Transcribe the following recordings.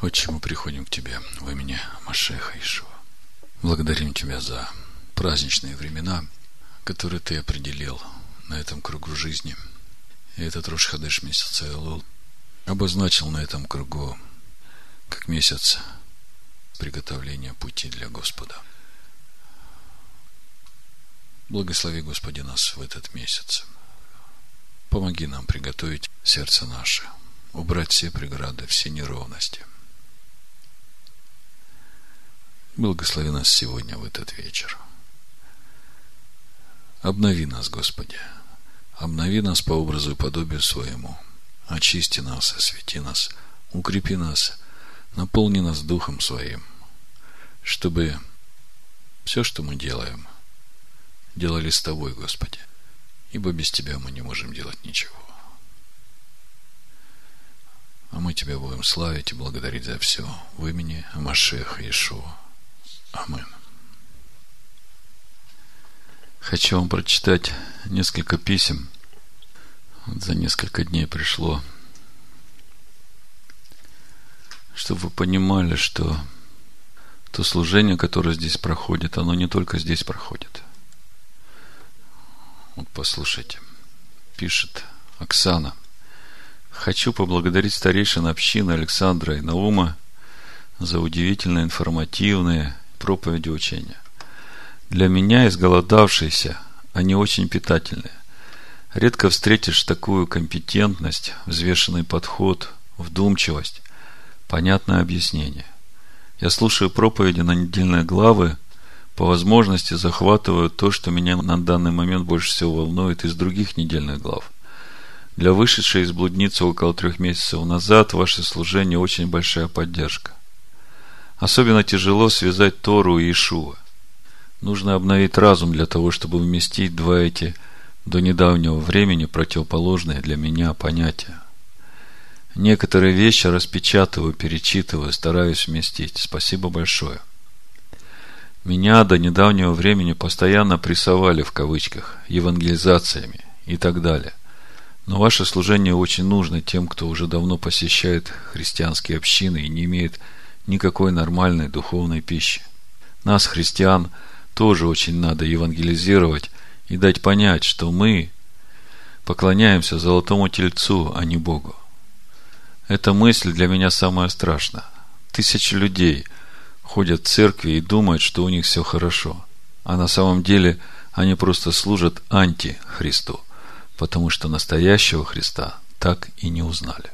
Отче, мы приходим к Тебе в имени Машеха Ишуа. Благодарим Тебя за праздничные времена, которые Ты определил на этом кругу жизни. И этот Рошхадеш месяца Элул обозначил на этом кругу как месяц приготовления пути для Господа. Благослови, Господи, нас в этот месяц. Помоги нам приготовить сердце наше, убрать все преграды, все неровности. Благослови нас сегодня в этот вечер. Обнови нас, Господи. Обнови нас по образу и подобию своему. Очисти нас, освети нас, укрепи нас, наполни нас Духом Своим, чтобы все, что мы делаем – делали с Тобой, Господи, ибо без Тебя мы не можем делать ничего. А мы Тебя будем славить и благодарить за все в имени Машеха Иешуа. Амин. Хочу вам прочитать несколько писем. Вот за несколько дней пришло, чтобы вы понимали, что то служение, которое здесь проходит, оно не только здесь проходит – вот послушайте. Пишет Оксана. Хочу поблагодарить старейшин общины Александра и Наума за удивительно информативные проповеди учения. Для меня, изголодавшиеся, они очень питательные. Редко встретишь такую компетентность, взвешенный подход, вдумчивость, понятное объяснение. Я слушаю проповеди на недельные главы по возможности захватываю то, что меня на данный момент больше всего волнует из других недельных глав. Для вышедшей из блудницы около трех месяцев назад ваше служение очень большая поддержка. Особенно тяжело связать Тору и Ишуа. Нужно обновить разум для того, чтобы вместить два эти до недавнего времени противоположные для меня понятия. Некоторые вещи распечатываю, перечитываю, стараюсь вместить. Спасибо большое. Меня до недавнего времени постоянно прессовали в кавычках евангелизациями и так далее. Но ваше служение очень нужно тем, кто уже давно посещает христианские общины и не имеет никакой нормальной духовной пищи. Нас, христиан, тоже очень надо евангелизировать и дать понять, что мы поклоняемся золотому тельцу, а не Богу. Эта мысль для меня самая страшная. Тысячи людей – ходят в церкви и думают, что у них все хорошо. А на самом деле они просто служат антихристу, потому что настоящего Христа так и не узнали.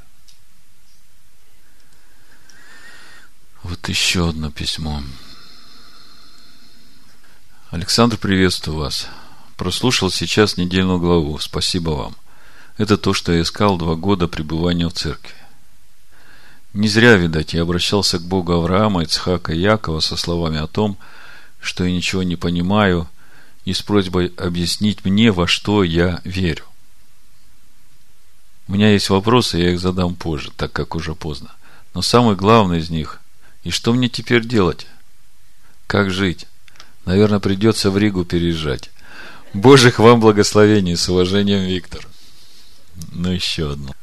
Вот еще одно письмо. Александр, приветствую вас. Прослушал сейчас недельную главу. Спасибо вам. Это то, что я искал два года пребывания в церкви. Не зря, видать, я обращался к Богу Авраама, Ицхака и Якова со словами о том, что я ничего не понимаю, и с просьбой объяснить мне, во что я верю. У меня есть вопросы, я их задам позже, так как уже поздно. Но самый главный из них, и что мне теперь делать? Как жить? Наверное, придется в Ригу переезжать. Божьих вам благословений, с уважением, Виктор. Ну, еще одно.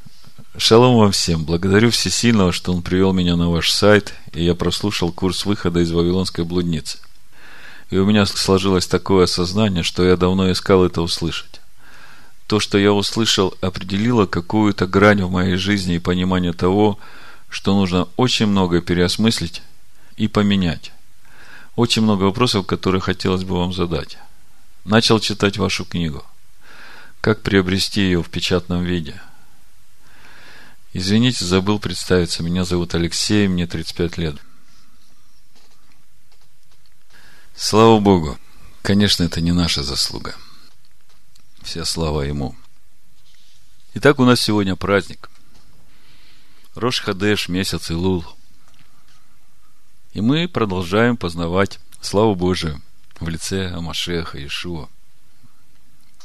Шалом вам всем. Благодарю Всесильного, что Он привел меня на ваш сайт, и я прослушал курс выхода из Вавилонской блудницы. И у меня сложилось такое осознание, что я давно искал это услышать. То, что я услышал, определило какую-то грань в моей жизни и понимание того, что нужно очень много переосмыслить и поменять. Очень много вопросов, которые хотелось бы вам задать. Начал читать вашу книгу. Как приобрести ее в печатном виде – Извините, забыл представиться. Меня зовут Алексей, мне 35 лет. Слава Богу. Конечно, это не наша заслуга. Вся слава Ему. Итак, у нас сегодня праздник. Рош Хадеш, месяц Илул. И мы продолжаем познавать славу Божию в лице Амашеха Ишуа.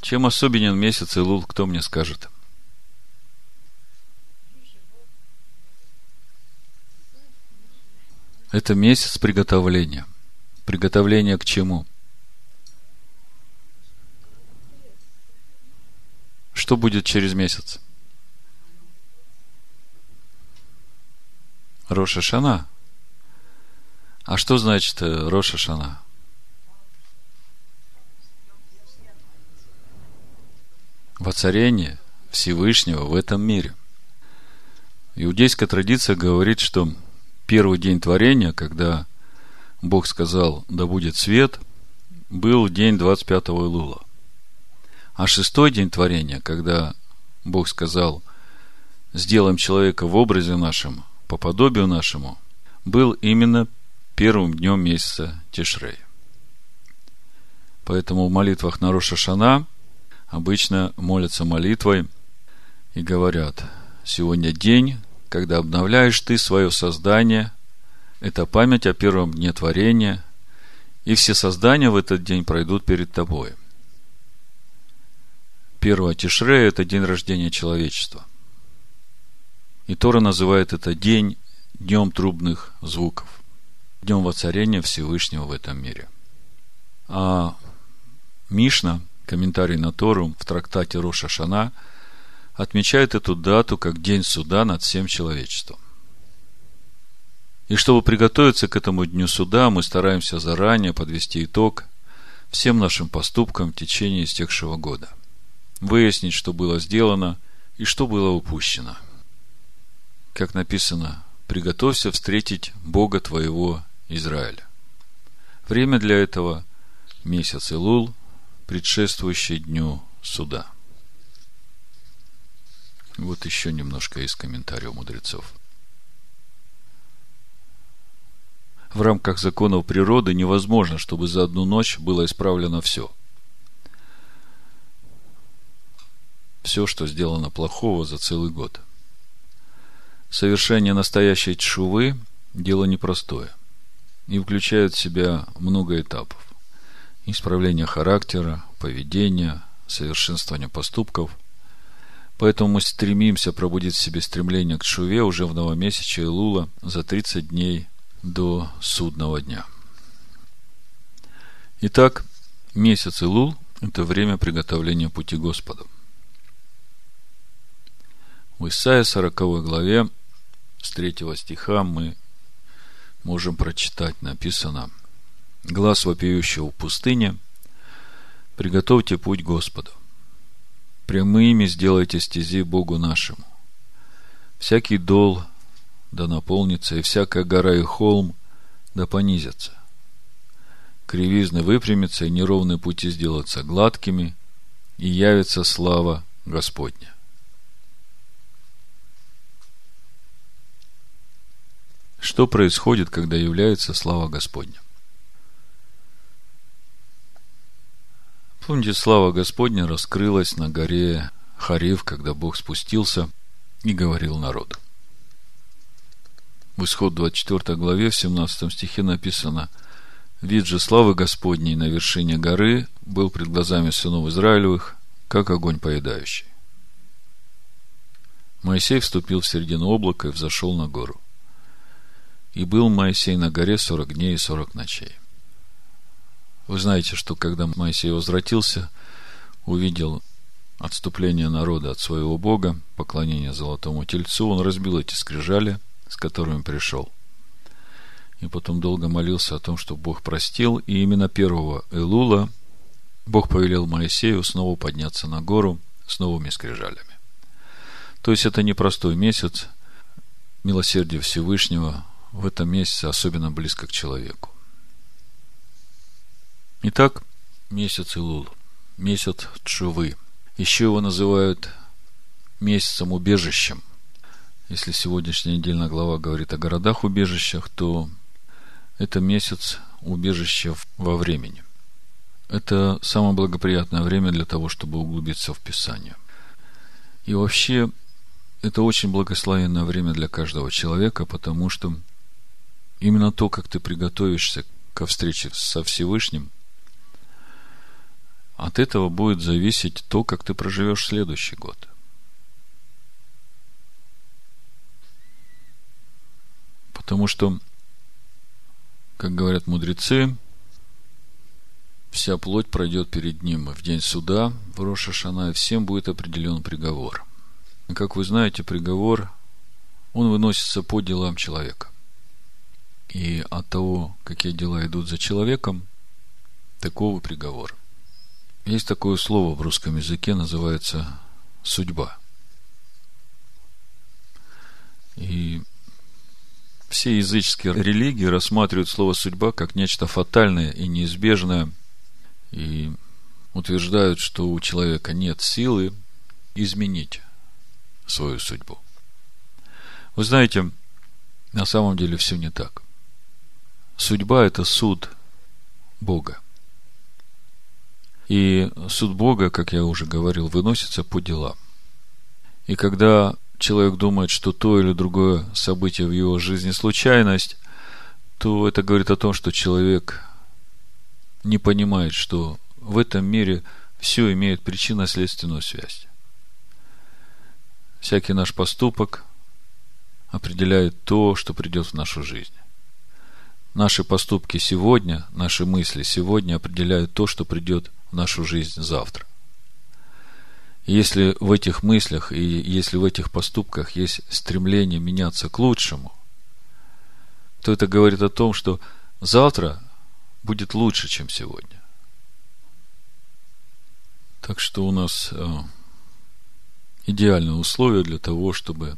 Чем особенен месяц Илул, кто мне скажет? – Это месяц приготовления. Приготовление к чему? Что будет через месяц? Роша Шана. А что значит э, Роша Шана? Воцарение Всевышнего в этом мире. Иудейская традиция говорит, что первый день творения, когда Бог сказал, да будет свет, был день 25-го Илула. А шестой день творения, когда Бог сказал, сделаем человека в образе нашем, по подобию нашему, был именно первым днем месяца Тишрей. Поэтому в молитвах на Роша Шана обычно молятся молитвой и говорят, сегодня день, когда обновляешь ты свое создание, это память о первом дне творения, и все создания в этот день пройдут перед тобой. Первое Тишрея – это день рождения человечества. И Тора называет это день днем трубных звуков, днем воцарения Всевышнего в этом мире. А Мишна, комментарий на Тору в трактате Роша Шана, отмечает эту дату как день суда над всем человечеством. И чтобы приготовиться к этому дню суда, мы стараемся заранее подвести итог всем нашим поступкам в течение истекшего года. Выяснить, что было сделано и что было упущено. Как написано, приготовься встретить Бога твоего Израиля. Время для этого – месяц Илул, предшествующий дню суда. Вот еще немножко из комментариев мудрецов. в рамках законов природы невозможно, чтобы за одну ночь было исправлено все. Все, что сделано плохого за целый год. Совершение настоящей чувы – дело непростое и включает в себя много этапов. Исправление характера, поведения, совершенствование поступков. Поэтому мы стремимся пробудить в себе стремление к шуве уже в новомесяче Илула за 30 дней до судного дня. Итак, месяц Илул – это время приготовления пути Господу. В Исаия 40 главе с 3 стиха мы можем прочитать, написано «Глаз вопиющего в пустыне, приготовьте путь Господу, прямыми сделайте стези Богу нашему, всякий дол – да наполнится, и всякая гора и холм да понизятся. Кривизны выпрямятся, и неровные пути сделаются гладкими, и явится слава Господня. Что происходит, когда является слава Господня? Помните, слава Господня раскрылась на горе Харив, когда Бог спустился и говорил народу. В исход 24 главе, в 17 стихе написано «Вид же славы Господней на вершине горы был пред глазами сынов Израилевых, как огонь поедающий». Моисей вступил в середину облака и взошел на гору. И был Моисей на горе сорок дней и сорок ночей. Вы знаете, что когда Моисей возвратился, увидел отступление народа от своего Бога, поклонение золотому тельцу, он разбил эти скрижали – с которыми пришел. И потом долго молился о том, что Бог простил. И именно первого Элула Бог повелел Моисею снова подняться на гору с новыми скрижалями. То есть это непростой месяц. Милосердие Всевышнего в этом месяце особенно близко к человеку. Итак, месяц Илул, месяц Чувы. Еще его называют месяцем убежищем – если сегодняшняя недельная глава говорит о городах-убежищах, то это месяц убежища во времени. Это самое благоприятное время для того, чтобы углубиться в Писание. И вообще, это очень благословенное время для каждого человека, потому что именно то, как ты приготовишься ко встрече со Всевышним, от этого будет зависеть то, как ты проживешь следующий год – Потому что, как говорят мудрецы, вся плоть пройдет перед ним в день суда в Роша Шана, и всем будет определен приговор. И, как вы знаете, приговор, он выносится по делам человека. И от того, какие дела идут за человеком, такого приговора. Есть такое слово в русском языке, называется судьба. И все языческие религии рассматривают слово судьба как нечто фатальное и неизбежное, и утверждают, что у человека нет силы изменить свою судьбу. Вы знаете, на самом деле все не так. Судьба – это суд Бога. И суд Бога, как я уже говорил, выносится по делам. И когда человек думает, что то или другое событие в его жизни случайность, то это говорит о том, что человек не понимает, что в этом мире все имеет причинно-следственную связь. Всякий наш поступок определяет то, что придет в нашу жизнь. Наши поступки сегодня, наши мысли сегодня определяют то, что придет в нашу жизнь завтра. Если в этих мыслях и если в этих поступках есть стремление меняться к лучшему, то это говорит о том, что завтра будет лучше, чем сегодня. Так что у нас э, идеальные условия для того, чтобы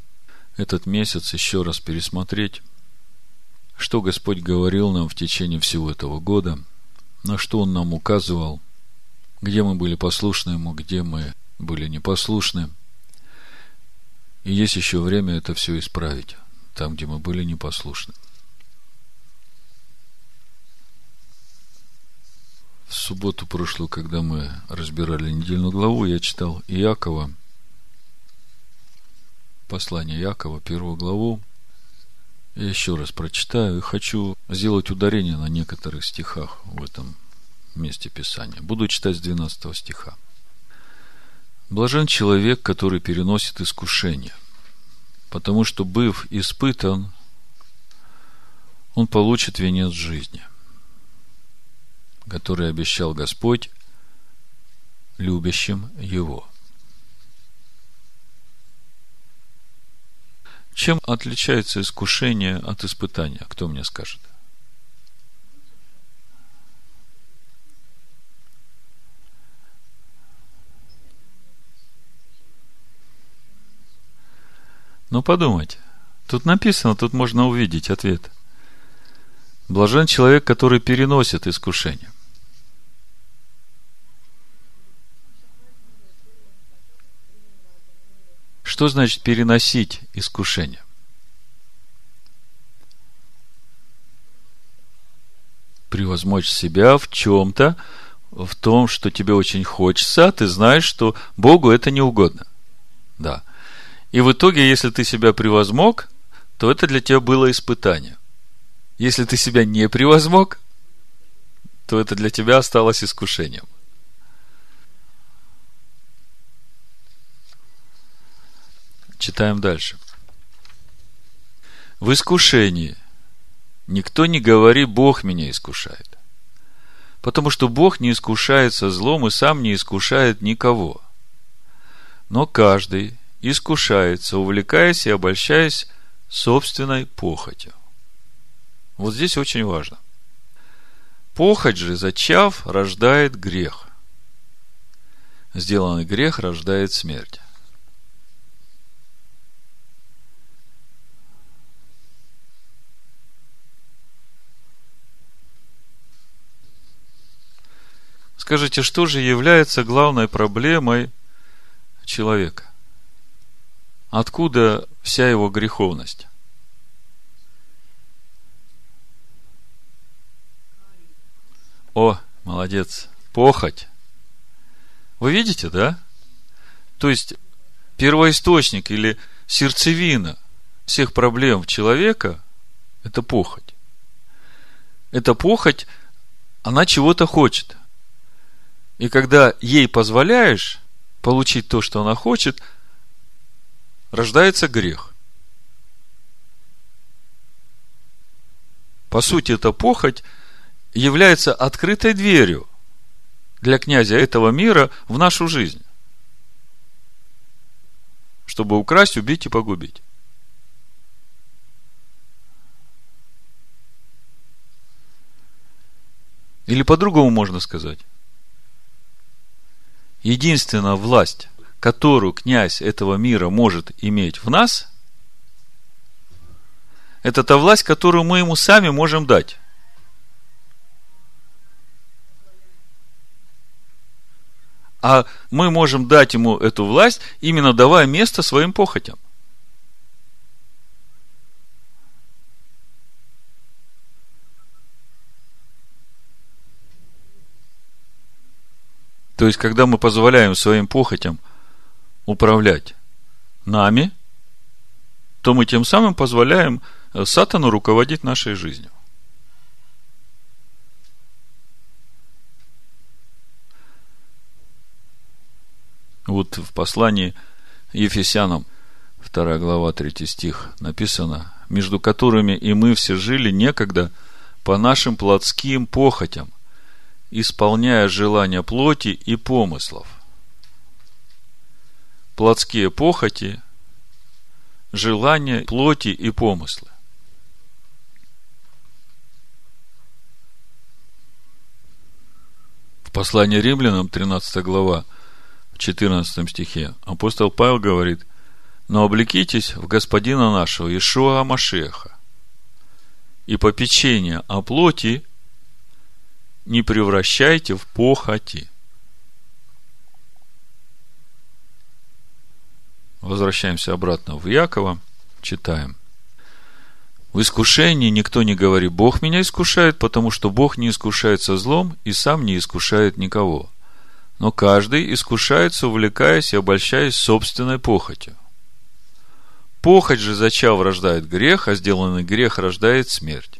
этот месяц еще раз пересмотреть, что Господь говорил нам в течение всего этого года, на что Он нам указывал, где мы были послушны Ему, где мы были непослушны. И есть еще время это все исправить, там, где мы были непослушны. В субботу прошлую, когда мы разбирали недельную главу, я читал Иакова, послание Иакова, первую главу. Я еще раз прочитаю и хочу сделать ударение на некоторых стихах в этом месте Писания. Буду читать с 12 стиха. Блажен человек, который переносит искушение, потому что, быв испытан, он получит венец жизни, который обещал Господь любящим его. Чем отличается искушение от испытания? Кто мне скажет? Ну, подумайте. Тут написано, тут можно увидеть ответ. Блажен человек, который переносит искушение. Что значит переносить искушение? Превозмочь себя в чем-то, в том, что тебе очень хочется, а ты знаешь, что Богу это не угодно. Да. И в итоге, если ты себя превозмог, то это для тебя было испытание. Если ты себя не превозмог, то это для тебя осталось искушением. Читаем дальше. В искушении никто не говори, Бог меня искушает. Потому что Бог не искушается злом и сам не искушает никого. Но каждый искушается, увлекаясь и обольщаясь собственной похотью. Вот здесь очень важно. Похоть же, зачав, рождает грех. Сделанный грех рождает смерть. Скажите, что же является главной проблемой человека? Откуда вся его греховность? О, молодец. Похоть. Вы видите, да? То есть, первоисточник или сердцевина всех проблем человека – это похоть. Эта похоть, она чего-то хочет. И когда ей позволяешь получить то, что она хочет, рождается грех. По сути, эта похоть является открытой дверью для князя этого мира в нашу жизнь, чтобы украсть, убить и погубить. Или по-другому можно сказать – Единственная власть, которую князь этого мира может иметь в нас, это та власть, которую мы ему сами можем дать. А мы можем дать ему эту власть, именно давая место своим похотям. То есть, когда мы позволяем своим похотям управлять нами, то мы тем самым позволяем э, сатану руководить нашей жизнью. Вот в послании Ефесянам, 2 глава, 3 стих, написано, между которыми и мы все жили некогда по нашим плотским похотям, исполняя желания плоти и помыслов. Плотские похоти, желания плоти и помыслы. В послании римлянам, 13 глава, в 14 стихе, апостол Павел говорит, «Но облекитесь в Господина нашего, Ишуа Машеха, и попечение о плоти не превращайте в похоти. Возвращаемся обратно в Якова, читаем. В искушении никто не говорит, Бог меня искушает, потому что Бог не искушается злом и сам не искушает никого. Но каждый искушается, увлекаясь и обольщаясь собственной похотью. Похоть же, зачав, рождает грех, а сделанный грех рождает смерть.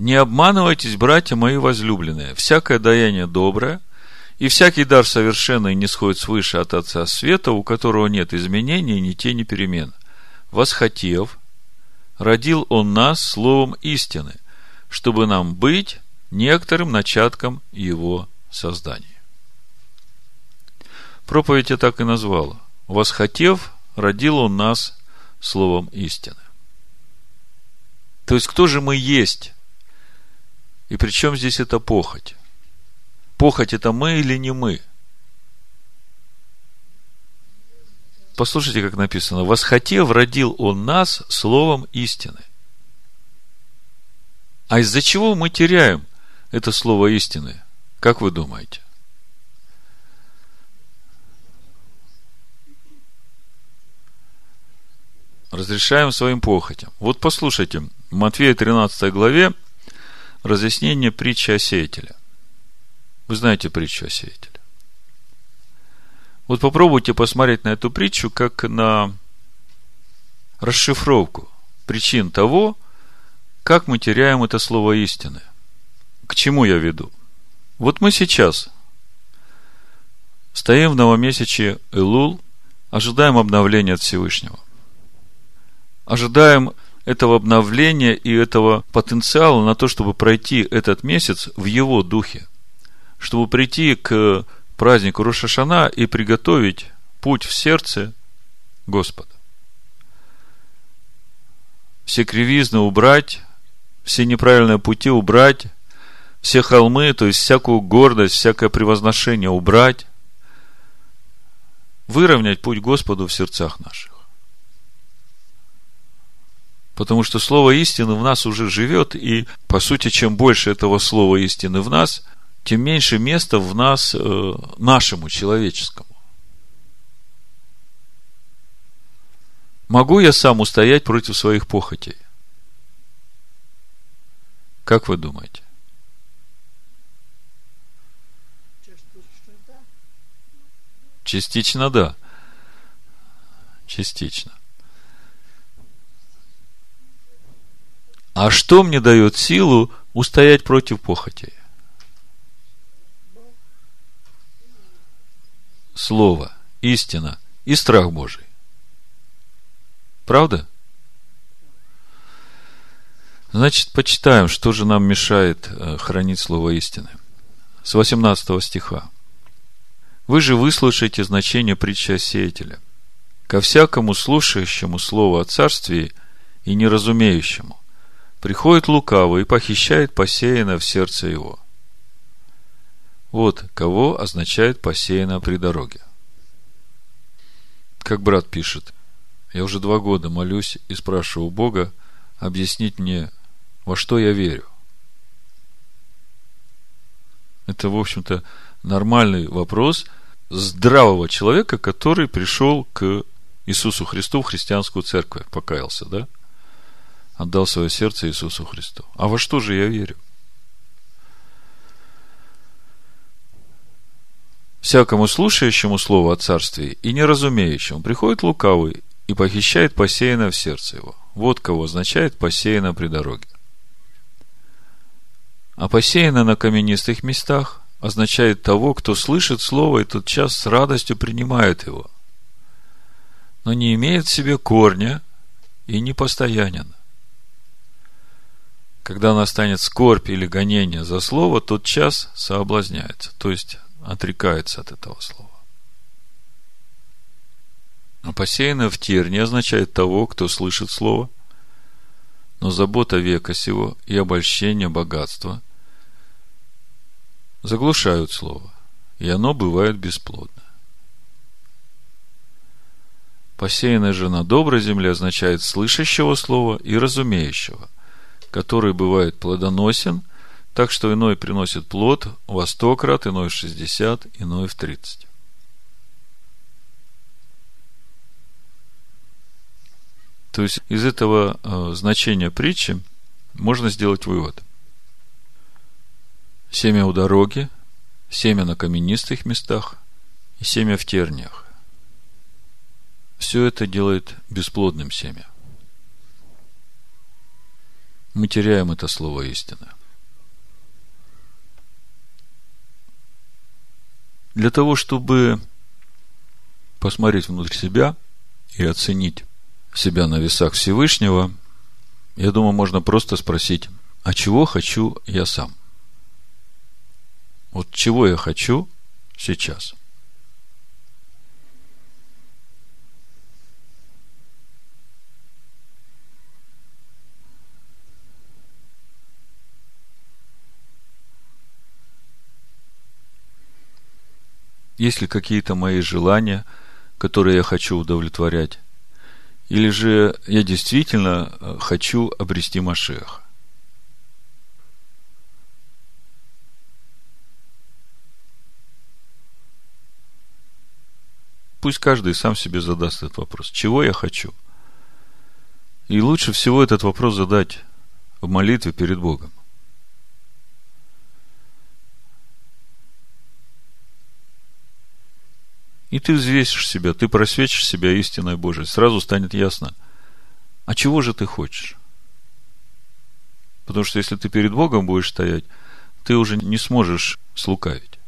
Не обманывайтесь, братья мои возлюбленные, всякое даяние доброе, и всякий дар совершенный не сходит свыше от Отца Света, у которого нет изменений ни тени перемен. Восхотев, родил Он нас словом истины, чтобы нам быть некоторым начатком Его создания. Проповедь я так и назвала. Восхотев, родил Он нас словом истины. То есть, кто же мы есть и при чем здесь эта похоть? Похоть это мы или не мы? Послушайте, как написано. Восхотев, родил он нас словом истины. А из-за чего мы теряем это слово истины? Как вы думаете? Разрешаем своим похотям. Вот послушайте, в Матфея 13 главе разъяснение притчи о. Вы знаете притчу о. Вот попробуйте посмотреть на эту притчу как на расшифровку причин того, как мы теряем это слово истины. К чему я веду? Вот мы сейчас стоим в новомесяче Элул, ожидаем обновления от Всевышнего. Ожидаем этого обновления и этого потенциала на то, чтобы пройти этот месяц в его духе, чтобы прийти к празднику Рошашана и приготовить путь в сердце Господа. Все кривизны убрать, все неправильные пути убрать, все холмы, то есть всякую гордость, всякое превозношение убрать, выровнять путь Господу в сердцах наших. Потому что слово истины в нас уже живет, и, по сути, чем больше этого слова истины в нас, тем меньше места в нас э, нашему, человеческому. Могу я сам устоять против своих похотей? Как вы думаете? Частично да. Частично. А что мне дает силу устоять против похоти? Слово, истина и страх Божий. Правда? Значит, почитаем, что же нам мешает э, хранить слово истины. С 18 стиха. Вы же выслушаете значение притчи о сеятеле. Ко всякому слушающему слово о царстве и неразумеющему приходит лукавый и похищает посеянное в сердце его. Вот кого означает посеяно при дороге. Как брат пишет, я уже два года молюсь и спрашиваю у Бога объяснить мне, во что я верю. Это, в общем-то, нормальный вопрос здравого человека, который пришел к Иисусу Христу в христианскую церковь, покаялся, да? Отдал свое сердце Иисусу Христу. А во что же я верю? Всякому слушающему слово о царстве и неразумеющему приходит лукавый и похищает посеянное в сердце его. Вот кого означает посеяно при дороге. А посеяно на каменистых местах означает того, кто слышит слово и тот час с радостью принимает его, но не имеет в себе корня и не постоянен. Когда настанет скорбь или гонение за слово, тот час соблазняется, то есть отрекается от этого слова. А посеяно в терне означает того, кто слышит слово, но забота века сего и обольщение богатства заглушают слово, и оно бывает бесплодно. Посеянная же на доброй земле означает слышащего слова и разумеющего, который бывает плодоносен, так что иной приносит плод во сто крат, иной в шестьдесят, иной в тридцать. То есть из этого э, значения притчи можно сделать вывод – семя у дороги, семя на каменистых местах и семя в терниях. Все это делает бесплодным семя. Мы теряем это слово истины. Для того, чтобы посмотреть внутрь себя и оценить себя на весах Всевышнего, я думаю, можно просто спросить, а чего хочу я сам? Вот чего я хочу сейчас. Есть ли какие-то мои желания, которые я хочу удовлетворять? Или же я действительно э, хочу обрести Машеха? Пусть каждый сам себе задаст этот вопрос. Чего я хочу? И лучше всего этот вопрос задать в молитве перед Богом. И ты взвесишь себя, ты просвечишь себя истинной Божией. Сразу станет ясно, а чего же ты хочешь? Потому что если ты перед Богом будешь стоять, ты уже не сможешь слукавить.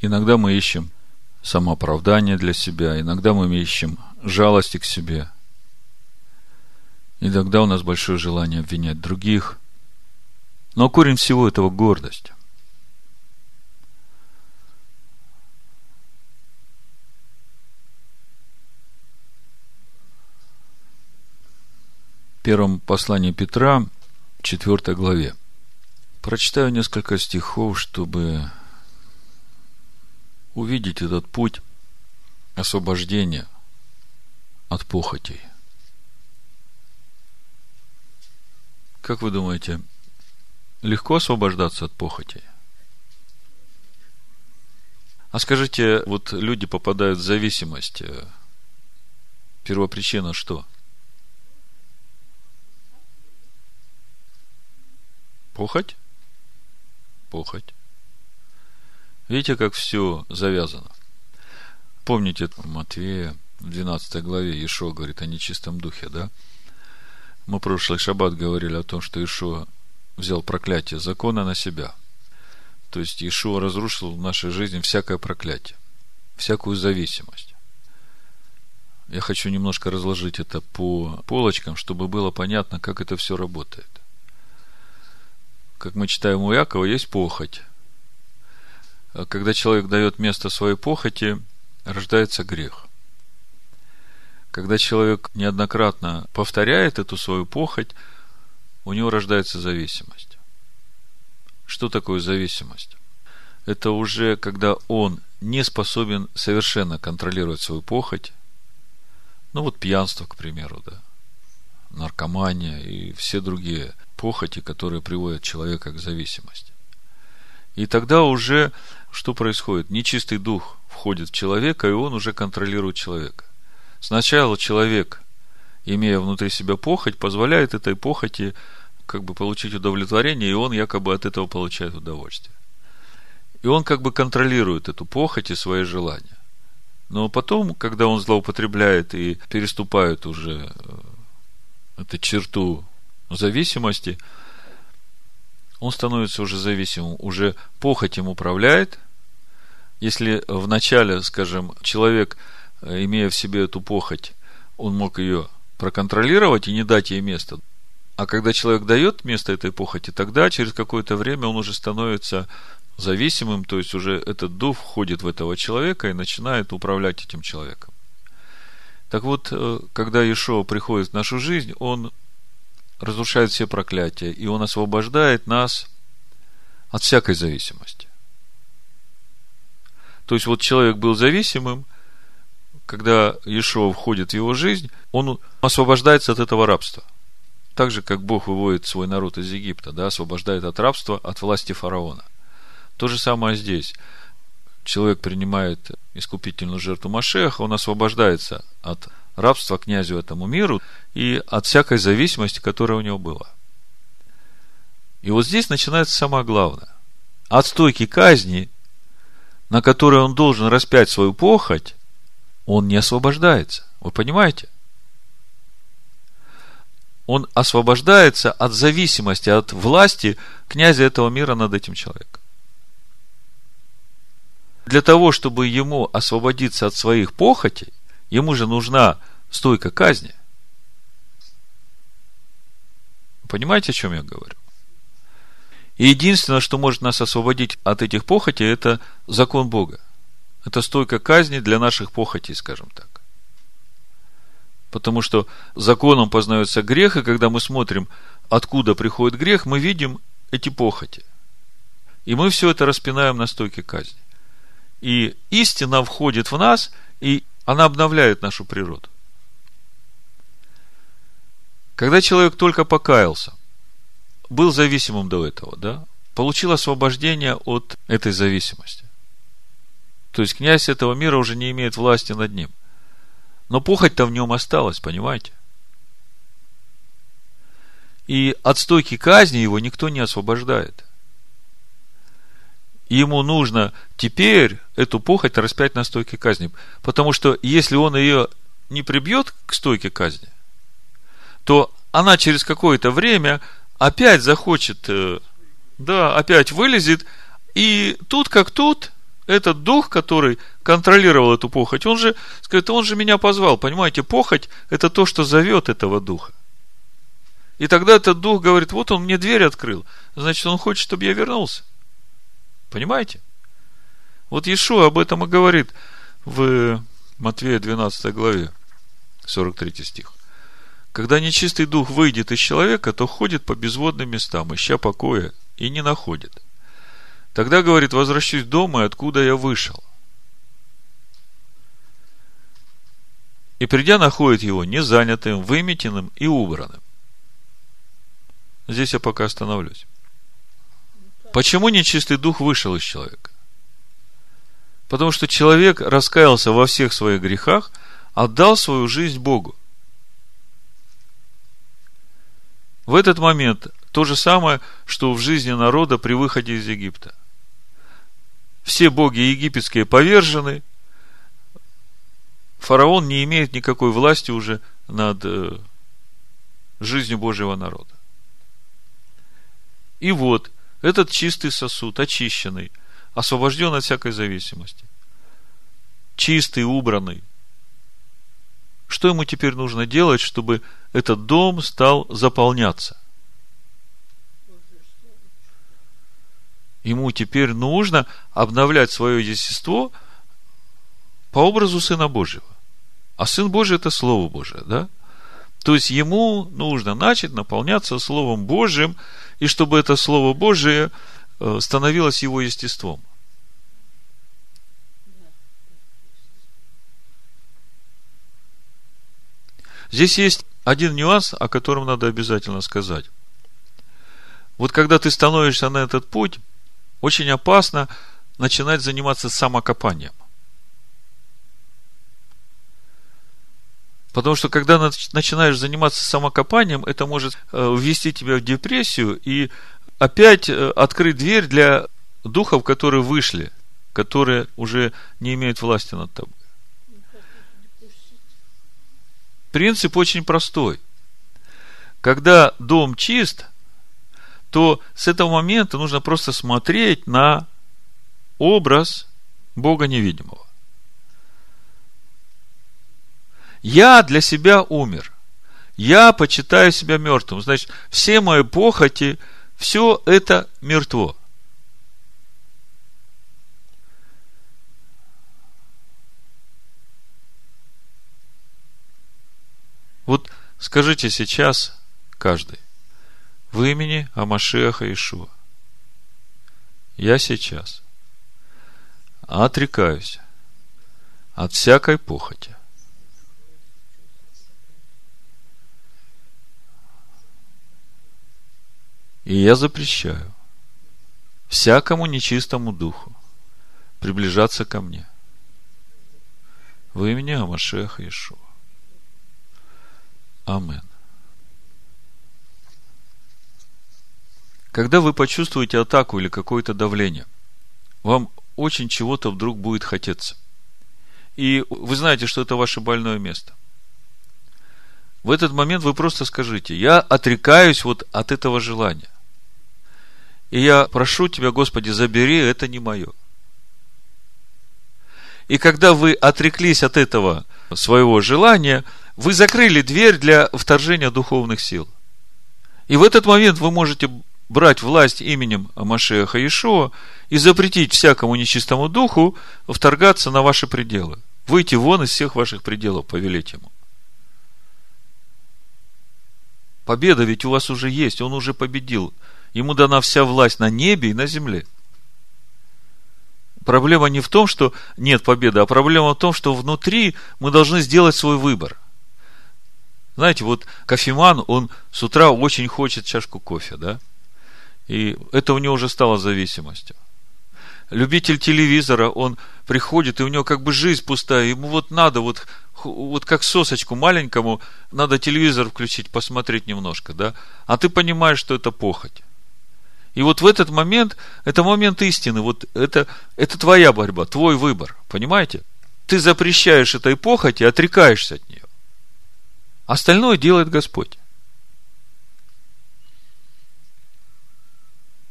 Иногда мы ищем самооправдание для себя, иногда мы ищем жалости к себе. Иногда у нас большое желание обвинять других. Но корень всего этого – гордость. Первом послании Петра, 4 главе. Прочитаю несколько стихов, чтобы увидеть этот путь освобождения от похотей. Как вы думаете, легко освобождаться от похотей? А скажите, вот люди попадают в зависимость. Первопричина что? Похоть? Похоть. Видите, как все завязано. Помните Матвея в 12 главе Ишо говорит о нечистом духе, да? Мы прошлый шаббат говорили о том, что Ишо взял проклятие закона на себя. То есть Ишуа разрушил в нашей жизни всякое проклятие, всякую зависимость. Я хочу немножко разложить это по полочкам, чтобы было понятно, как это все работает. Как мы читаем у Якова, есть похоть когда человек дает место своей похоти, рождается грех. Когда человек неоднократно повторяет эту свою похоть, у него рождается зависимость. Что такое зависимость? Это уже когда он не способен совершенно контролировать свою похоть. Ну вот пьянство, к примеру, да. Наркомания и все другие похоти, которые приводят человека к зависимости. И тогда уже что происходит? Нечистый дух входит в человека, и он уже контролирует человека. Сначала человек, имея внутри себя похоть, позволяет этой похоти как бы получить удовлетворение, и он якобы от этого получает удовольствие. И он как бы контролирует эту похоть и свои желания. Но потом, когда он злоупотребляет и переступает уже э, эту черту зависимости, он становится уже зависимым, уже похоть им управляет. Если в начале, скажем, человек, имея в себе эту похоть, он мог ее проконтролировать и не дать ей места. А когда человек дает место этой похоти, тогда через какое-то время он уже становится зависимым, то есть уже этот дух входит в этого человека и начинает управлять этим человеком. Так вот, э, когда Иешуа приходит в нашу жизнь, он разрушает все проклятия, и Он освобождает нас от всякой зависимости. То есть, вот человек был зависимым, когда Иешуа входит в его жизнь, он освобождается от этого рабства. Так же, как Бог выводит свой народ из Египта, да, освобождает от рабства, от власти фараона. То же самое здесь. Человек принимает искупительную жертву Машеха, он освобождается от рабства князю этому миру и от всякой зависимости, которая у него была. И вот здесь начинается самое главное. От стойки казни, на которой он должен распять свою похоть, он не освобождается. Вы понимаете? Он освобождается от зависимости, от власти князя этого мира над этим человеком. Для того, чтобы ему освободиться от своих похотей, Ему же нужна стойка казни. Понимаете, о чем я говорю? И единственное, что может нас освободить от этих похотей, это закон Бога. Это стойка казни для наших похотей, скажем так. Потому что законом познается грех, и когда мы смотрим, откуда приходит грех, мы видим эти похоти. И мы все это распинаем на стойке казни. И истина входит в нас, и она обновляет нашу природу. Когда человек только покаялся, был зависимым до этого, да, получил освобождение от этой зависимости. То есть князь этого мира уже не имеет власти над ним. Но похоть-то в нем осталась, понимаете? И от стойки казни его никто не освобождает. Ему нужно теперь эту похоть распять на стойке казни. Потому что если он ее не прибьет к стойке казни, то она через какое-то время опять захочет, э, да, опять вылезет, и тут как тут этот дух, который контролировал эту похоть, он же, скажет, он же меня позвал, понимаете, похоть – это то, что зовет этого духа. И тогда этот дух говорит, вот он мне дверь открыл, значит, он хочет, чтобы я вернулся. Понимаете? Вот Иешуа об этом и говорит в Матвея 12 главе, 43 стих. Когда нечистый дух выйдет из человека, то ходит по безводным местам, ища покоя, и не находит. Тогда, говорит, возвращусь дома, откуда я вышел. И придя, находит его незанятым, выметенным и убранным. Здесь я пока остановлюсь. Почему нечистый дух вышел из человека? Потому что человек раскаялся во всех своих грехах, отдал свою жизнь Богу. В этот момент то же самое, что в жизни народа при выходе из Египта. Все боги египетские повержены, фараон не имеет никакой власти уже над э, жизнью Божьего народа. И вот, этот чистый сосуд, очищенный, освобожден от всякой зависимости. Чистый, убранный. Что ему теперь нужно делать, чтобы этот дом стал заполняться? Ему теперь нужно обновлять свое естество по образу Сына Божьего. А Сын Божий – это Слово Божие, да? То есть ему нужно начать наполняться Словом Божьим, и чтобы это Слово Божие э, становилось его естеством. Здесь есть один нюанс, о котором надо обязательно сказать. Вот когда ты становишься на этот путь, очень опасно начинать заниматься самокопанием. Потому что когда начинаешь заниматься самокопанием, это может э, ввести тебя в депрессию и опять э, открыть дверь для духов, которые вышли, которые уже не имеют власти над тобой. Принцип очень простой. Когда дом чист, то с этого момента нужно просто смотреть на образ Бога невидимого. Я для себя умер. Я почитаю себя мертвым. Значит, все мои похоти, все это мертво. Вот скажите сейчас каждый в имени Амашеха Ишуа. Я сейчас отрекаюсь от всякой похоти. И я запрещаю всякому нечистому духу приближаться ко мне. В имени Амашеха Ишуа. Амен. Когда вы почувствуете атаку или какое-то давление, вам очень чего-то вдруг будет хотеться. И вы знаете, что это ваше больное место. В этот момент вы просто скажите, я отрекаюсь вот от этого желания. И я прошу тебя, Господи, забери, это не мое. И когда вы отреклись от этого своего желания, вы закрыли дверь для вторжения духовных сил. И в этот момент вы можете брать власть именем Машеха Иешуа и запретить всякому нечистому духу вторгаться на ваши пределы. Выйти вон из всех ваших пределов, повелеть ему. Победа ведь у вас уже есть, он уже победил. Ему дана вся власть на небе и на земле. Проблема не в том, что нет победы, а проблема в том, что внутри мы должны сделать свой выбор. Знаете, вот кофеман, он с утра очень хочет чашку кофе, да? И это у него уже стало зависимостью. Любитель телевизора, он приходит, и у него как бы жизнь пустая, ему вот надо, вот, вот как сосочку маленькому, надо телевизор включить, посмотреть немножко, да? А ты понимаешь, что это похоть. И вот в этот момент, это момент истины, вот это, это твоя борьба, твой выбор, понимаете? Ты запрещаешь этой похоти, отрекаешься от нее. Остальное делает Господь.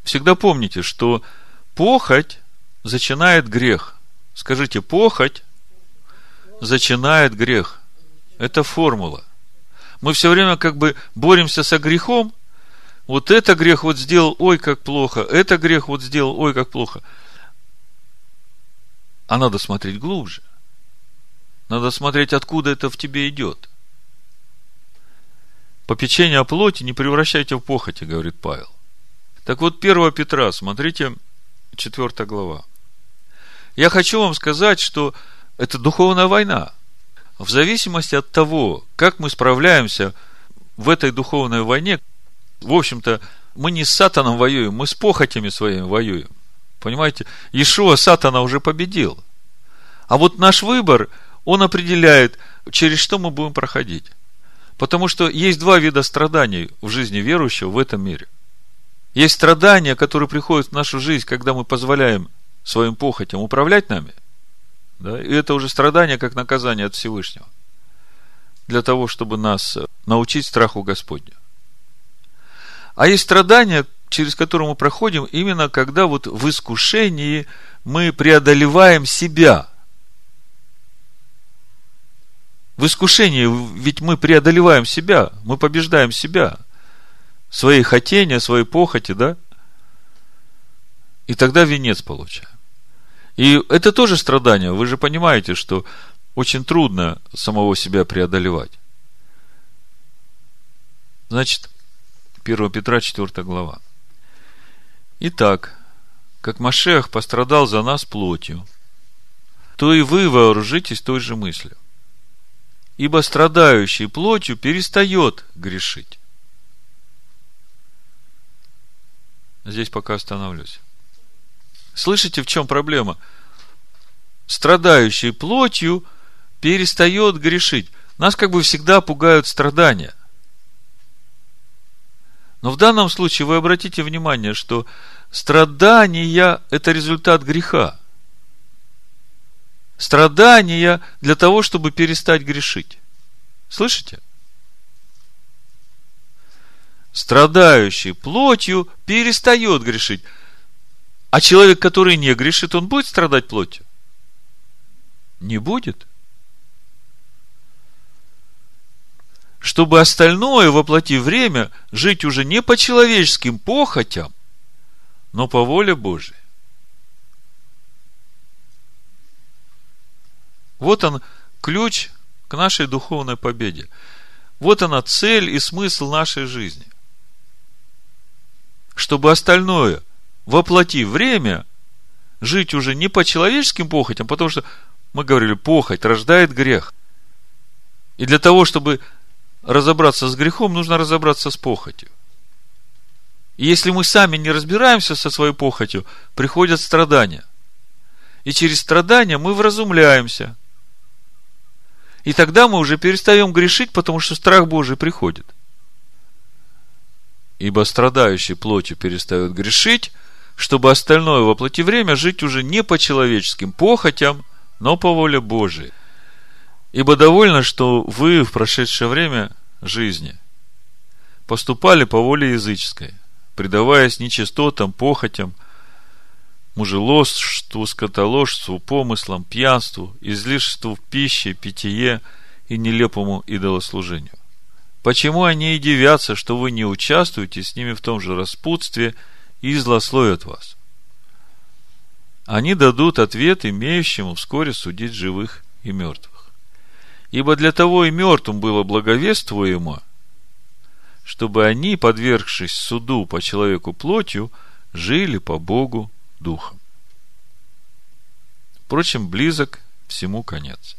Всегда помните, что похоть зачинает грех. Скажите, похоть зачинает грех. Это формула. Мы все время как бы боремся со грехом. Вот это грех вот сделал, ой, как плохо. Это грех вот сделал, ой, как плохо. А надо смотреть глубже. Надо смотреть, откуда это в тебе идет. Попечение о плоти не превращайте в похоти, говорит Павел. Так вот, 1 Петра, смотрите, 4 глава. Я хочу вам сказать, что это духовная война. В зависимости от того, как мы справляемся в этой духовной войне, в общем-то, мы не с сатаном воюем, мы с похотями своими воюем. Понимаете? Ишуа сатана уже победил. А вот наш выбор, он определяет, через что мы будем проходить. Потому что есть два вида страданий в жизни верующего в этом мире. Есть страдания, которые приходят в нашу жизнь, когда мы позволяем своим похотям управлять нами. Да? И это уже страдание как наказание от Всевышнего. Для того, чтобы нас научить страху Господню. А есть страдания, через которые мы проходим, именно когда вот в искушении мы преодолеваем себя – в искушении, ведь мы преодолеваем себя, мы побеждаем себя, свои хотения, свои похоти, да? И тогда венец получаем. И это тоже страдание. Вы же понимаете, что очень трудно самого себя преодолевать. Значит, 1 Петра 4 глава. Итак, как Машех пострадал за нас плотью, то и вы вооружитесь той же мыслью. Ибо страдающий плотью перестает грешить. Здесь пока остановлюсь. Слышите, в чем проблема? Страдающий плотью перестает грешить. Нас как бы всегда пугают страдания. Но в данном случае вы обратите внимание, что страдания – это результат греха. Страдания для того, чтобы перестать грешить. Слышите? Страдающий плотью перестает грешить. А человек, который не грешит, он будет страдать плотью? Не будет. Чтобы остальное, воплотив время, жить уже не по человеческим похотям, но по воле Божией. Вот он, ключ к нашей духовной победе. Вот она цель и смысл нашей жизни. Чтобы остальное – воплоти время, жить уже не по человеческим похотям, потому что мы говорили, похоть рождает грех. И для того, чтобы разобраться с грехом, нужно разобраться с похотью. И если мы сами не разбираемся со своей похотью, приходят страдания. И через страдания мы вразумляемся. И тогда мы уже перестаем грешить, потому что страх Божий приходит. Ибо страдающий плотью перестает грешить, чтобы остальное воплоти время жить уже не по человеческим похотям, но по воле Божией. Ибо довольно, что вы в прошедшее время жизни поступали по воле языческой, предаваясь нечистотам, похотям, мужеложству, скотоложству, помыслам, пьянству, излишеству в пище, питье и нелепому идолослужению. Почему они и дивятся, что вы не участвуете с ними в том же распутстве – и злословят вас. Они дадут ответ имеющему вскоре судить живых и мертвых. Ибо для того и мертвым было благовествуемо, чтобы они, подвергшись суду по человеку плотью, жили по Богу духом. Впрочем, близок всему конец.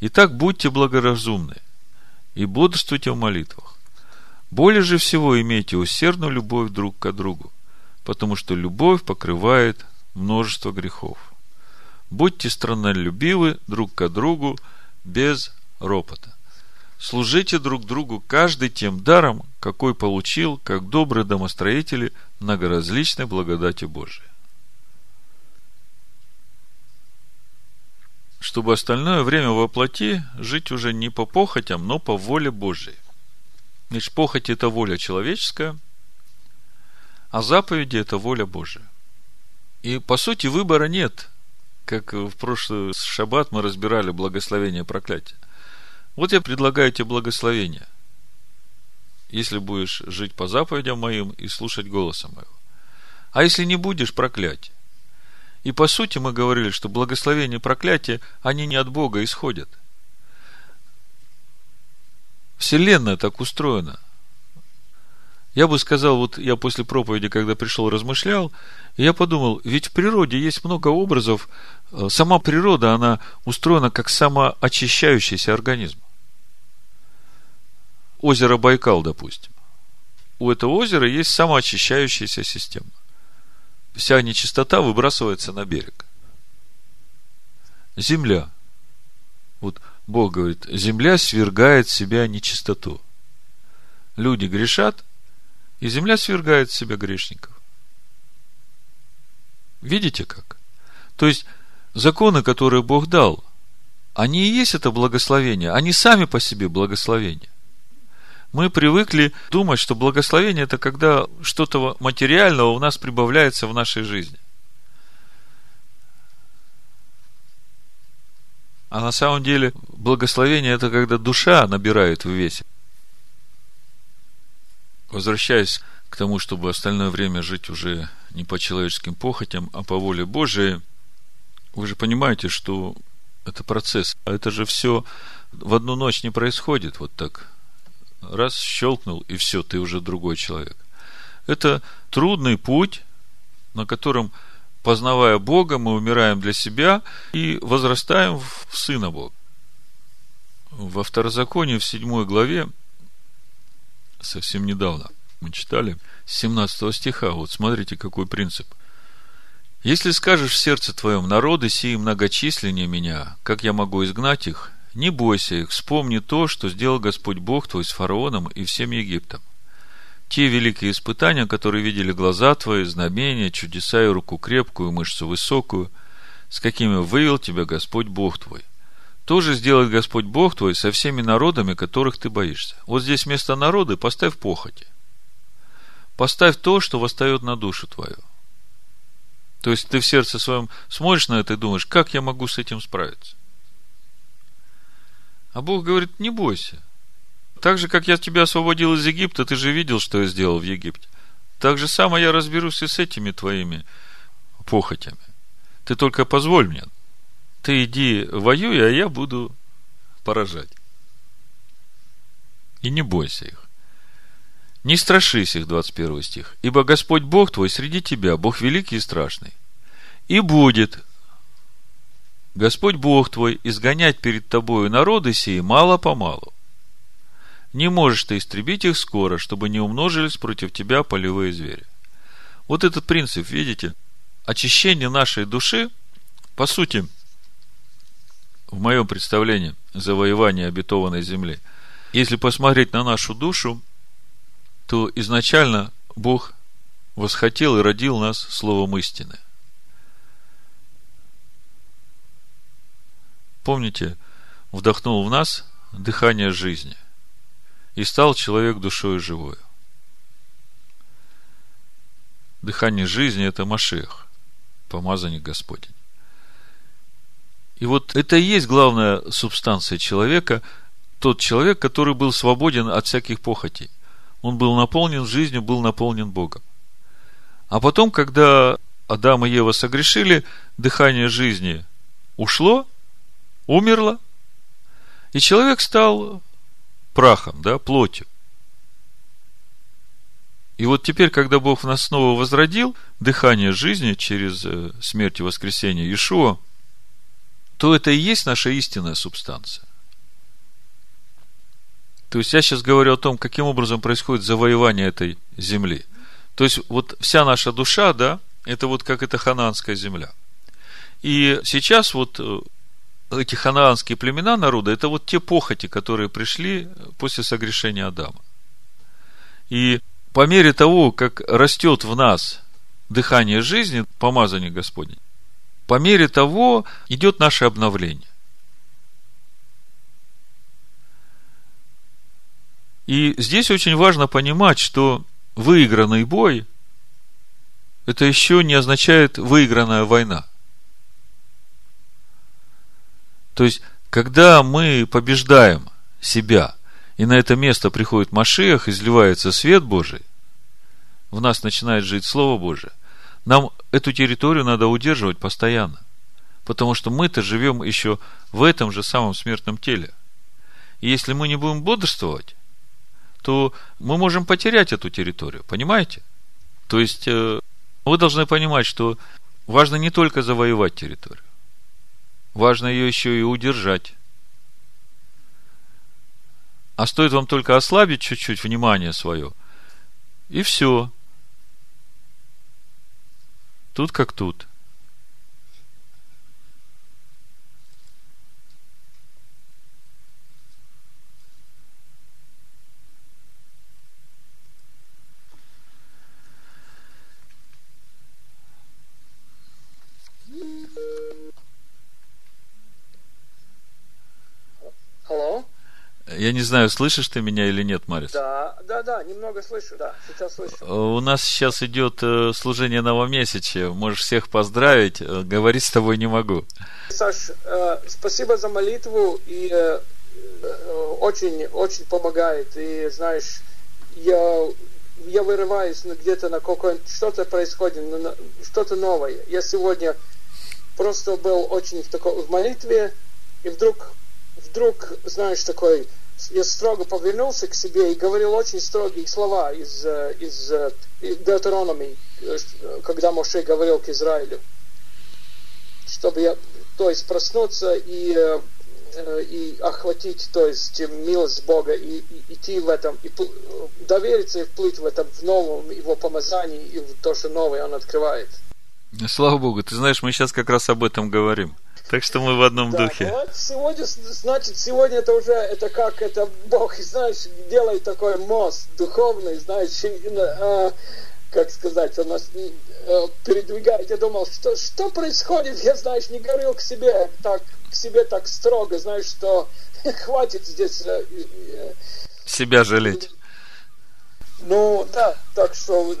Итак, будьте благоразумны и бодрствуйте в молитвах. Более же всего имейте усердную любовь друг к другу, потому что любовь покрывает множество грехов. Будьте страннолюбивы друг к другу без ропота. Служите друг другу каждый тем даром, какой получил, как добрые домостроители многоразличной благодати Божией. Чтобы остальное время воплоти жить уже не по похотям, но по воле Божией. Значит, похоть – это воля человеческая – а заповеди – это воля Божия. И, по сути, выбора нет. Как в прошлый шаббат мы разбирали благословение и проклятие. Вот я предлагаю тебе благословение. Если будешь жить по заповедям моим и слушать голоса моего. А если не будешь, проклятие. И по сути мы говорили, что благословение и проклятие, они не от Бога исходят. Вселенная так устроена – я бы сказал, вот я после проповеди, когда пришел, размышлял, и я подумал, ведь в природе есть много образов, э, сама природа, она устроена как самоочищающийся организм. Озеро Байкал, допустим. У этого озера есть самоочищающаяся система. Вся нечистота выбрасывается на берег. Земля. Вот Бог говорит, земля свергает себя нечистоту. Люди грешат, и земля свергает себя грешников. Видите как? То есть, законы, которые Бог дал, они и есть это благословение, они сами по себе благословение. Мы привыкли думать, что благословение это когда что-то материального у нас прибавляется в нашей жизни. А на самом деле благословение это когда душа набирает в весе возвращаясь к тому, чтобы остальное время жить уже не по человеческим похотям, а по воле Божией, вы же понимаете, что Это процесс. А это же все в одну ночь не происходит вот так. Раз щелкнул, и все, ты уже другой человек. Это трудный путь, на котором, познавая Бога, мы умираем для себя и возрастаем в Сына Бога. Во Второзаконии, в седьмой главе, совсем недавно мы читали, с 17 стиха, вот смотрите, какой принцип. Если скажешь в сердце твоем, народы сии многочисленнее меня, как я могу изгнать их, не бойся их, вспомни то, что сделал Господь Бог твой с фараоном и всем Египтом. Те великие испытания, которые видели глаза твои, знамения, чудеса и руку крепкую, мышцу высокую, с какими вывел тебя Господь Бог твой. Тоже сделает Господь Бог твой со всеми народами, которых ты боишься. Вот здесь вместо народы поставь похоти. Поставь то, что восстает на душу твою. То есть ты в сердце своем смотришь на это и думаешь, как я могу с этим справиться? А Бог говорит, не бойся. Так же, как я тебя освободил из Египта, ты же видел, что я сделал в Египте. Так же самое я разберусь и с этими твоими похотями. Ты только позволь мне. Ты иди воюй, а я буду поражать. И не бойся их. Не страшись их, 21 стих. Ибо Господь Бог твой среди тебя, Бог великий и страшный. И будет Господь Бог твой изгонять перед тобою народы сии мало-помалу. Не можешь ты истребить их скоро, чтобы не умножились против тебя полевые звери. Вот этот принцип, видите, очищение нашей души, по сути, в моем представлении, завоевание обетованной земли. Если посмотреть на нашу душу, то изначально Бог восхотел и родил нас словом истины. Помните, вдохнул в нас дыхание жизни и стал человек душой живой. Дыхание жизни – это Машех, помазанник Господень. И вот это и есть главная субстанция человека, тот человек, который был свободен от всяких похотей. Он был наполнен жизнью, был наполнен Богом. А потом, когда Адам и Ева согрешили, дыхание жизни ушло, умерло, и человек стал прахом, да, плотью. И вот теперь, когда Бог нас снова возродил, дыхание жизни через э, смерть и воскресение Иешуа, то это и есть наша истинная субстанция. То есть я сейчас говорю о том, каким образом происходит завоевание этой земли. То есть вот вся наша душа, да, это вот как эта хананская земля. И сейчас вот э, эти ханаанские племена народа, это вот те похоти, которые пришли после согрешения Адама. И по мере того, как растет в нас дыхание жизни, помазание Господне, по мере того идет наше обновление. И здесь очень важно понимать, что выигранный бой – это еще не означает выигранная война. То есть, когда мы побеждаем себя, и на это место приходит Машех, изливается свет Божий, в нас начинает жить Слово Божие, нам эту территорию надо удерживать постоянно. Потому что мы-то живем еще в этом же самом смертном теле. И если мы не будем бодрствовать, то мы можем потерять эту территорию, понимаете? То есть, э, вы должны понимать, что важно не только завоевать территорию, важно ее еще и удержать. А стоит вам только ослабить чуть-чуть внимание свое, и все. Тут как тут. Я не знаю, слышишь ты меня или нет, Марис? Да, да, да, немного слышу, да, сейчас слышу. Э, у нас сейчас идет э, служение новомесячия. Можешь всех поздравить. Э, говорить с тобой не могу. Саш, спасибо за молитву и очень, очень помогает. И знаешь, я, я вырываюсь где-то на какое что-то происходит, что-то новое. Я сегодня просто был очень в, такой, в молитве, и вдруг, вдруг, знаешь, такой, я строго повернулся к себе и говорил очень строгие слова из, э, из, э, из Deuteronomy, когда Моше говорил к Израилю. Чтобы я, то есть, проснуться и Э, и охватить, то есть милость Бога и, и идти в этом, и довериться и вплыть в этом в новом его помазании и в то, что новое он открывает. Слава Богу, ты знаешь, мы сейчас как раз об этом говорим. Так что мы в одном да, духе. Вот сегодня, значит, сегодня это уже, это как, это Бог, знаешь, делает такой мост духовный, знаешь, а, как сказать, он нас э, передвигает. Я думал, что, что происходит? Я, знаешь, не говорил к себе так к себе так строго, знаешь, что хватит здесь... Э, э, Себя жалеть. Ну, да, так что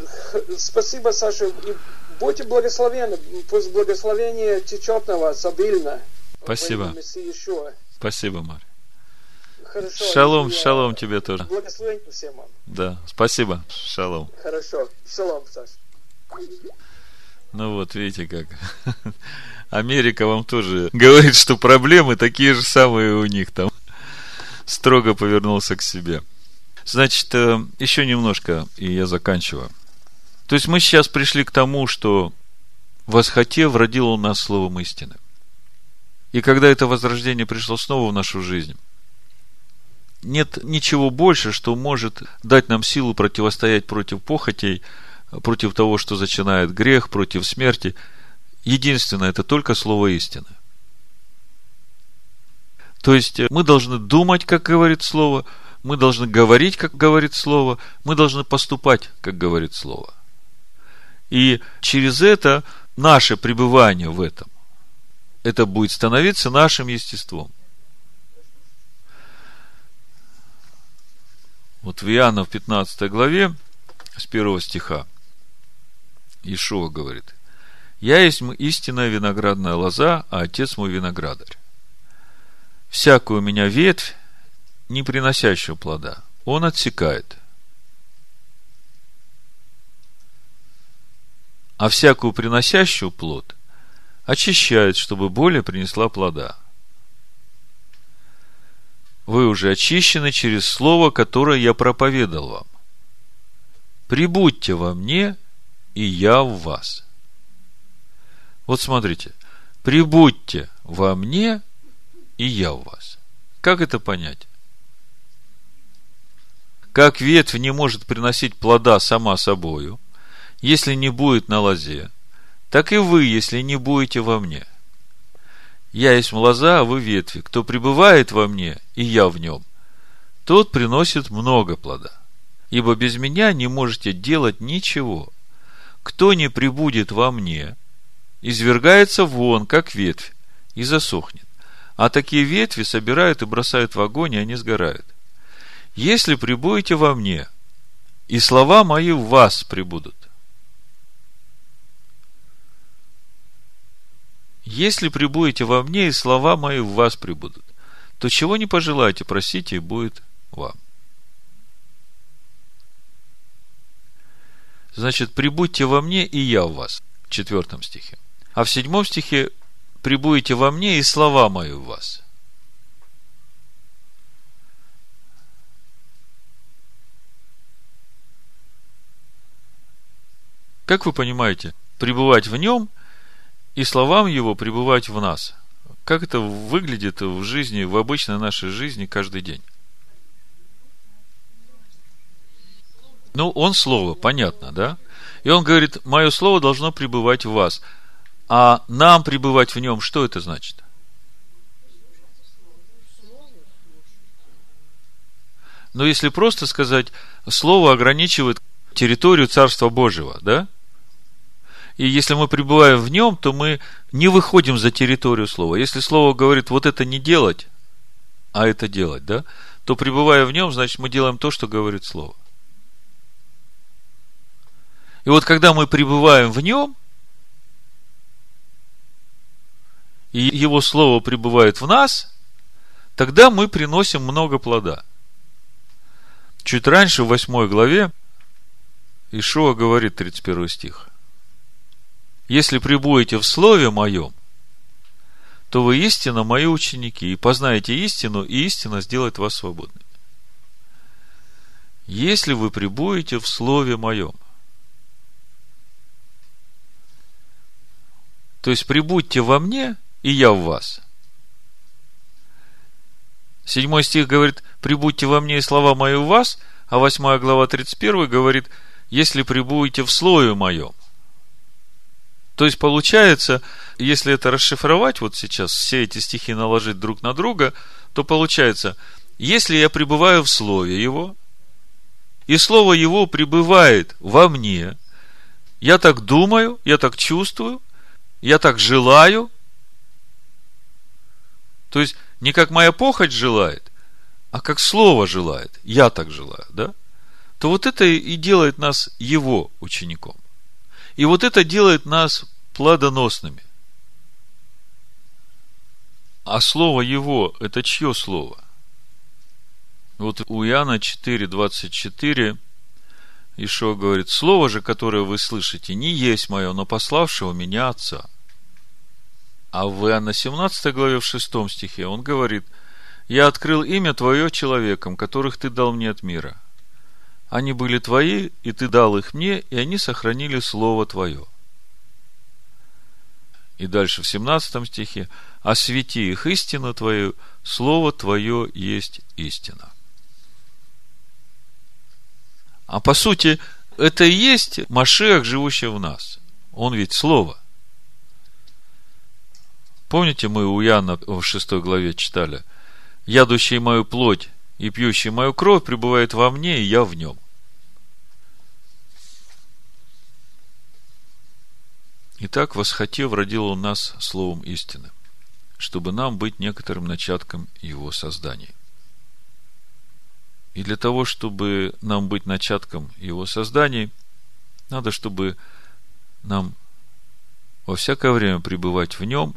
спасибо, Саша, и будьте благословенны, пусть благословение течет на вас обильно. Спасибо. Спасибо, Марь. Хорошо. Шалом, шалом тебе тоже. Благословение всем вам. Да, спасибо. Шалом. Хорошо. Шалом, Саша. Ну вот, видите как. Америка вам тоже говорит, что проблемы такие же самые у них там. Строго повернулся к себе. Значит, э, еще немножко, и я заканчиваю. То есть мы сейчас пришли к тому, что восхотев родил он нас словом истины. И когда это возрождение пришло снова в нашу жизнь, нет ничего больше, что может дать нам силу противостоять против похотей, против того, что зачинает грех, против смерти – единственное, это только слово истины. То есть мы должны думать, как говорит слово, мы должны говорить, как говорит слово, мы должны поступать, как говорит слово. И через это наше пребывание в этом, это будет становиться нашим естеством. Вот в Иоанна в 15 главе, с первого стиха, Ишуа говорит, я есть истинная виноградная лоза, а отец мой виноградарь. Всякую у меня ветвь, не приносящую плода, он отсекает. А всякую приносящую плод очищает, чтобы более принесла плода. Вы уже очищены через слово, которое я проповедал вам. Прибудьте во мне, и я в вас – вот смотрите, прибудьте во мне, и я в вас. Как это понять? Как ветвь не может приносить плода сама собою, если не будет на лозе, так и вы, если не будете во мне. Я есть лоза, а вы ветви. Кто пребывает во мне, и я в нем, тот приносит много плода. Ибо без меня не можете делать ничего. Кто не прибудет во мне – извергается вон, как ветвь, и засохнет. А такие ветви собирают и бросают в огонь, и они сгорают. Если прибудете во мне, и слова мои в вас прибудут. Если прибудете во мне, и слова мои в вас прибудут, то чего не пожелаете, просите, и будет вам. Значит, прибудьте во мне, и я в вас. В четвертом стихе. А в седьмом стихе «Прибудете во мне, и слова мои в вас». Как вы понимаете, пребывать в нем и словам его пребывать в нас? Как это выглядит в жизни, в обычной нашей жизни каждый день? Ну, он слово, понятно, да? И он говорит, мое слово должно пребывать в вас – а нам пребывать в нем, что это значит? Но если просто сказать, слово ограничивает территорию Царства Божьего, да? И если мы пребываем в нем, то мы не выходим за территорию слова. Если слово говорит вот это не делать, а это делать, да, то пребывая в нем, значит, мы делаем то, что говорит слово. И вот когда мы пребываем в нем – и Его Слово пребывает в нас, тогда мы приносим много плода. Чуть раньше, в 8 главе, Ишуа говорит, 31 стих. Если прибудете в Слове Моем, то вы истинно мои ученики, и познаете истину, и истина сделает вас свободными. Если вы пребудете в Слове Моем. То есть, прибудьте во мне, и я в вас. Седьмой стих говорит, прибудьте во мне, и слова мои в вас, а восьмая глава 31 говорит, если прибудете в Слове Моем. То есть, получается, если это расшифровать вот сейчас, все эти стихи наложить друг на друга, то получается, если я пребываю в Слове Его, и Слово Его пребывает во мне, я так думаю, я так чувствую, я так желаю, то есть, не как моя похоть желает, а как Слово желает, я так желаю, да? То вот это и делает нас Его учеником. И вот это делает нас плодоносными. А слово его, это чье слово? Вот у Иоанна 4, 24 Ишо говорит, слово же, которое вы слышите, не есть мое, но пославшего меня Отца. А в Иоанна 17 главе в 6 стихе он говорит, я открыл имя Твое человеком, которых Ты дал мне от мира. Они были Твои, и Ты дал их мне, и они сохранили Слово Твое. И дальше в 17 стихе, освети их истину Твою, Слово Твое есть истина. А по сути, это и есть Машех, живущий в нас. Он ведь Слово. Помните, мы у Яна в 6 главе читали, «Ядущий мою плоть и пьющий мою кровь пребывает во мне, и я в нем». Итак, восхотев, родил он нас словом истины, чтобы нам быть некоторым начатком его создания. И для того, чтобы нам быть начатком его создания, надо, чтобы нам во всякое время пребывать в нем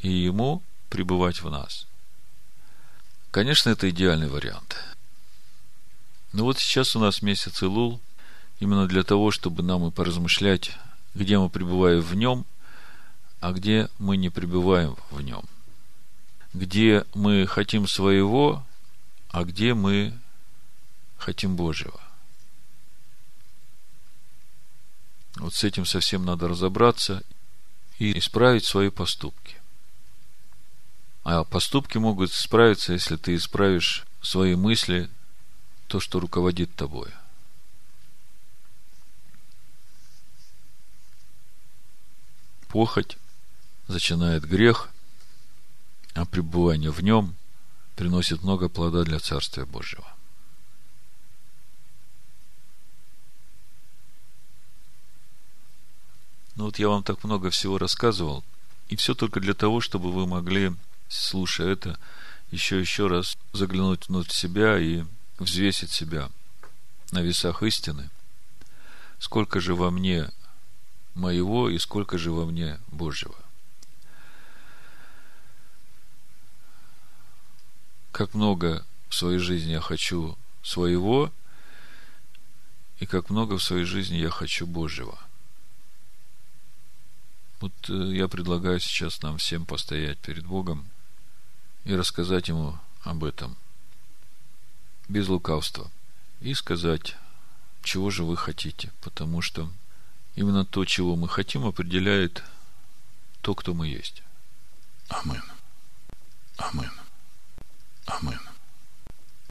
и ему пребывать в нас. Конечно, это идеальный вариант. Но вот сейчас у нас месяц Илул, именно для того, чтобы нам и поразмышлять где мы пребываем в нем, а где мы не пребываем в нем. Где мы хотим своего, а где мы хотим Божьего. Вот с этим совсем надо разобраться и исправить свои поступки. А поступки могут исправиться, если ты исправишь свои мысли, то, что руководит тобой – похоть, зачинает грех, а пребывание в нем приносит много плода для Царствия Божьего. Ну вот я вам так много всего рассказывал, и все только для того, чтобы вы могли, слушая это, еще еще раз заглянуть внутрь себя и взвесить себя на весах истины. Сколько же во мне моего и сколько же во мне Божьего. Как много в своей жизни я хочу своего, и как много в своей жизни я хочу Божьего. Вот э, я предлагаю сейчас нам всем постоять перед Богом и рассказать ему об этом. Без лукавства. И сказать, чего же вы хотите, потому что именно то, чего мы хотим, определяет то, кто мы есть. Амин. Амин. Амин.